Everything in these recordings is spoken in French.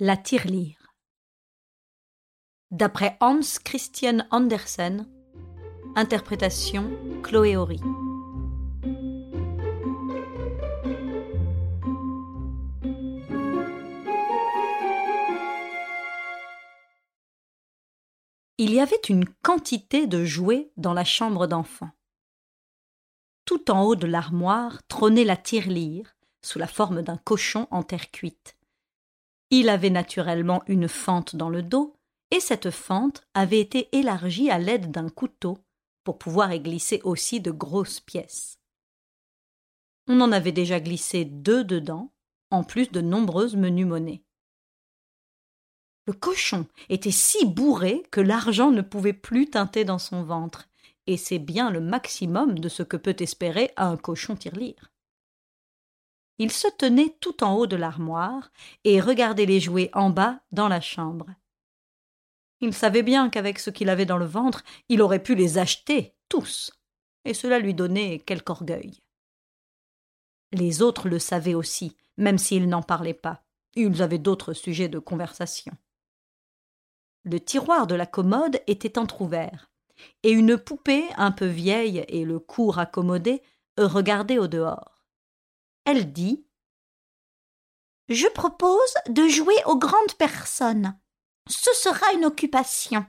La tirelire. D'après Hans Christian Andersen, interprétation Chloé Horry. Il y avait une quantité de jouets dans la chambre d'enfant. Tout en haut de l'armoire trônait la tirelire, sous la forme d'un cochon en terre cuite. Il avait naturellement une fente dans le dos, et cette fente avait été élargie à l'aide d'un couteau pour pouvoir y glisser aussi de grosses pièces. On en avait déjà glissé deux dedans, en plus de nombreuses menues monnaies. Le cochon était si bourré que l'argent ne pouvait plus teinter dans son ventre, et c'est bien le maximum de ce que peut espérer un cochon tirelire. Il se tenait tout en haut de l'armoire et regardait les jouets en bas dans la chambre. Il savait bien qu'avec ce qu'il avait dans le ventre, il aurait pu les acheter tous, et cela lui donnait quelque orgueil. Les autres le savaient aussi, même s'ils n'en parlaient pas. Ils avaient d'autres sujets de conversation. Le tiroir de la commode était entr'ouvert, et une poupée un peu vieille et le cou raccommodé regardait au dehors elle dit Je propose de jouer aux grandes personnes. Ce sera une occupation.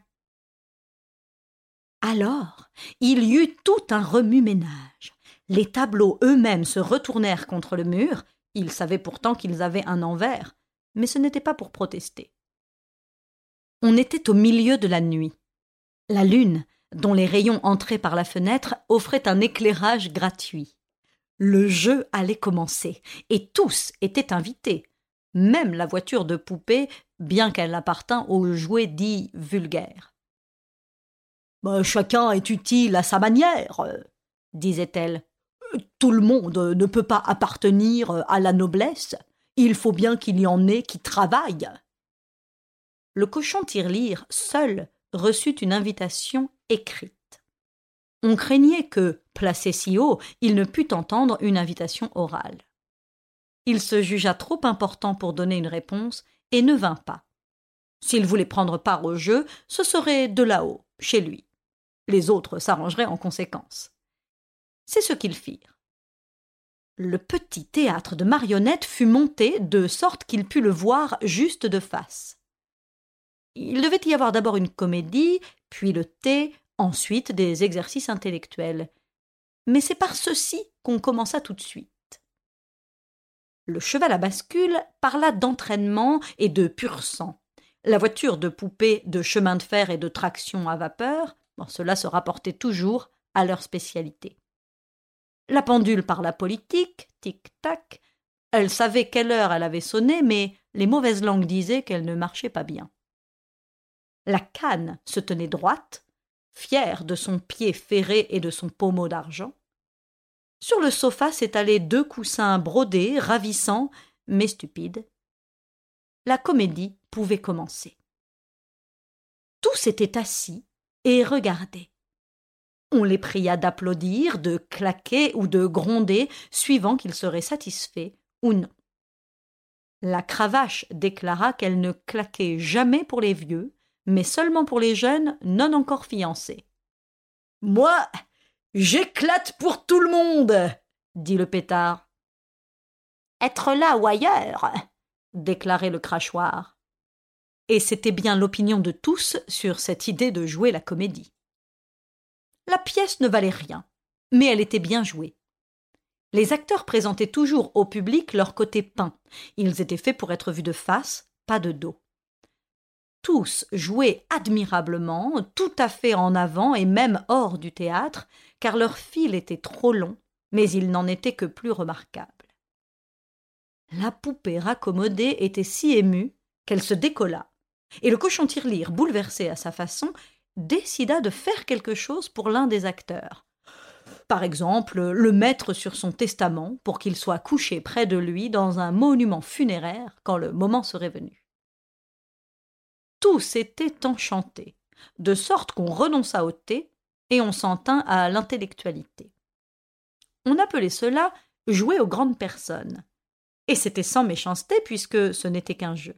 Alors, il y eut tout un remue-ménage. Les tableaux eux-mêmes se retournèrent contre le mur. Ils savaient pourtant qu'ils avaient un envers, mais ce n'était pas pour protester. On était au milieu de la nuit. La lune, dont les rayons entraient par la fenêtre, offrait un éclairage gratuit. Le jeu allait commencer, et tous étaient invités, même la voiture de poupée, bien qu'elle appartînt aux jouets dits vulgaires. Bah, chacun est utile à sa manière, disait-elle. Tout le monde ne peut pas appartenir à la noblesse. Il faut bien qu'il y en ait qui travaillent. Le cochon tirelire seul reçut une invitation écrite. On craignait que, placé si haut, il ne pût entendre une invitation orale. Il se jugea trop important pour donner une réponse et ne vint pas. S'il voulait prendre part au jeu, ce serait de là-haut, chez lui. Les autres s'arrangeraient en conséquence. C'est ce qu'ils firent. Le petit théâtre de marionnettes fut monté de sorte qu'il put le voir juste de face. Il devait y avoir d'abord une comédie, puis le thé, ensuite des exercices intellectuels. Mais c'est par ceci qu'on commença tout de suite. Le cheval à bascule parla d'entraînement et de pur sang. La voiture de poupée de chemin de fer et de traction à vapeur, cela se rapportait toujours à leur spécialité. La pendule parla politique, tic-tac. Elle savait quelle heure elle avait sonné, mais les mauvaises langues disaient qu'elle ne marchait pas bien. La canne se tenait droite, fier de son pied ferré et de son pommeau d'argent. Sur le sofa s'étalaient deux coussins brodés, ravissants, mais stupides. La comédie pouvait commencer. Tous étaient assis et regardaient. On les pria d'applaudir, de claquer ou de gronder, suivant qu'ils seraient satisfaits ou non. La cravache déclara qu'elle ne claquait jamais pour les vieux, mais seulement pour les jeunes non encore fiancés. Moi, j'éclate pour tout le monde, dit le pétard. Être là ou ailleurs, déclarait le crachoir. Et c'était bien l'opinion de tous sur cette idée de jouer la comédie. La pièce ne valait rien, mais elle était bien jouée. Les acteurs présentaient toujours au public leur côté peint. Ils étaient faits pour être vus de face, pas de dos tous jouaient admirablement, tout à fait en avant et même hors du théâtre, car leur fil était trop long, mais il n'en était que plus remarquable. La poupée raccommodée était si émue qu'elle se décolla, et le cochon tirelire, bouleversé à sa façon, décida de faire quelque chose pour l'un des acteurs. Par exemple, le mettre sur son testament pour qu'il soit couché près de lui dans un monument funéraire quand le moment serait venu tous étaient enchantés, de sorte qu'on renonça au thé et on s'en tint à l'intellectualité. On appelait cela jouer aux grandes personnes. Et c'était sans méchanceté puisque ce n'était qu'un jeu.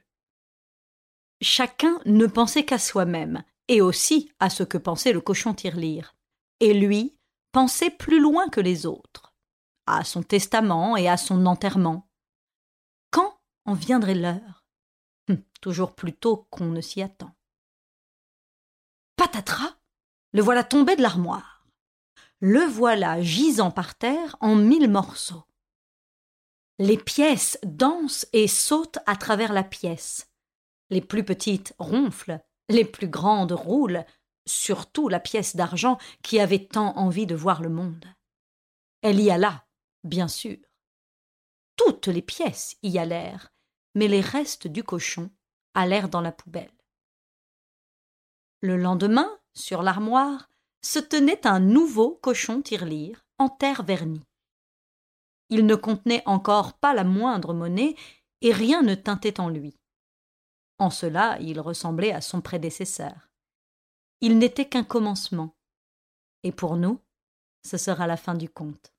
Chacun ne pensait qu'à soi-même, et aussi à ce que pensait le cochon tirelire. Et lui pensait plus loin que les autres, à son testament et à son enterrement. Quand en viendrait l'heure? Hum, Toujours plus tôt qu'on ne s'y attend. Patatras Le voilà tombé de l'armoire. Le voilà gisant par terre en mille morceaux. Les pièces dansent et sautent à travers la pièce. Les plus petites ronflent, les plus grandes roulent, surtout la pièce d'argent qui avait tant envie de voir le monde. Elle y alla, bien sûr. Toutes les pièces y allèrent, mais les restes du cochon allèrent dans la poubelle. Le lendemain, sur l'armoire, se tenait un nouveau cochon tirelire en terre vernie. Il ne contenait encore pas la moindre monnaie, et rien ne teintait en lui. En cela, il ressemblait à son prédécesseur. Il n'était qu'un commencement. Et pour nous, ce sera la fin du conte.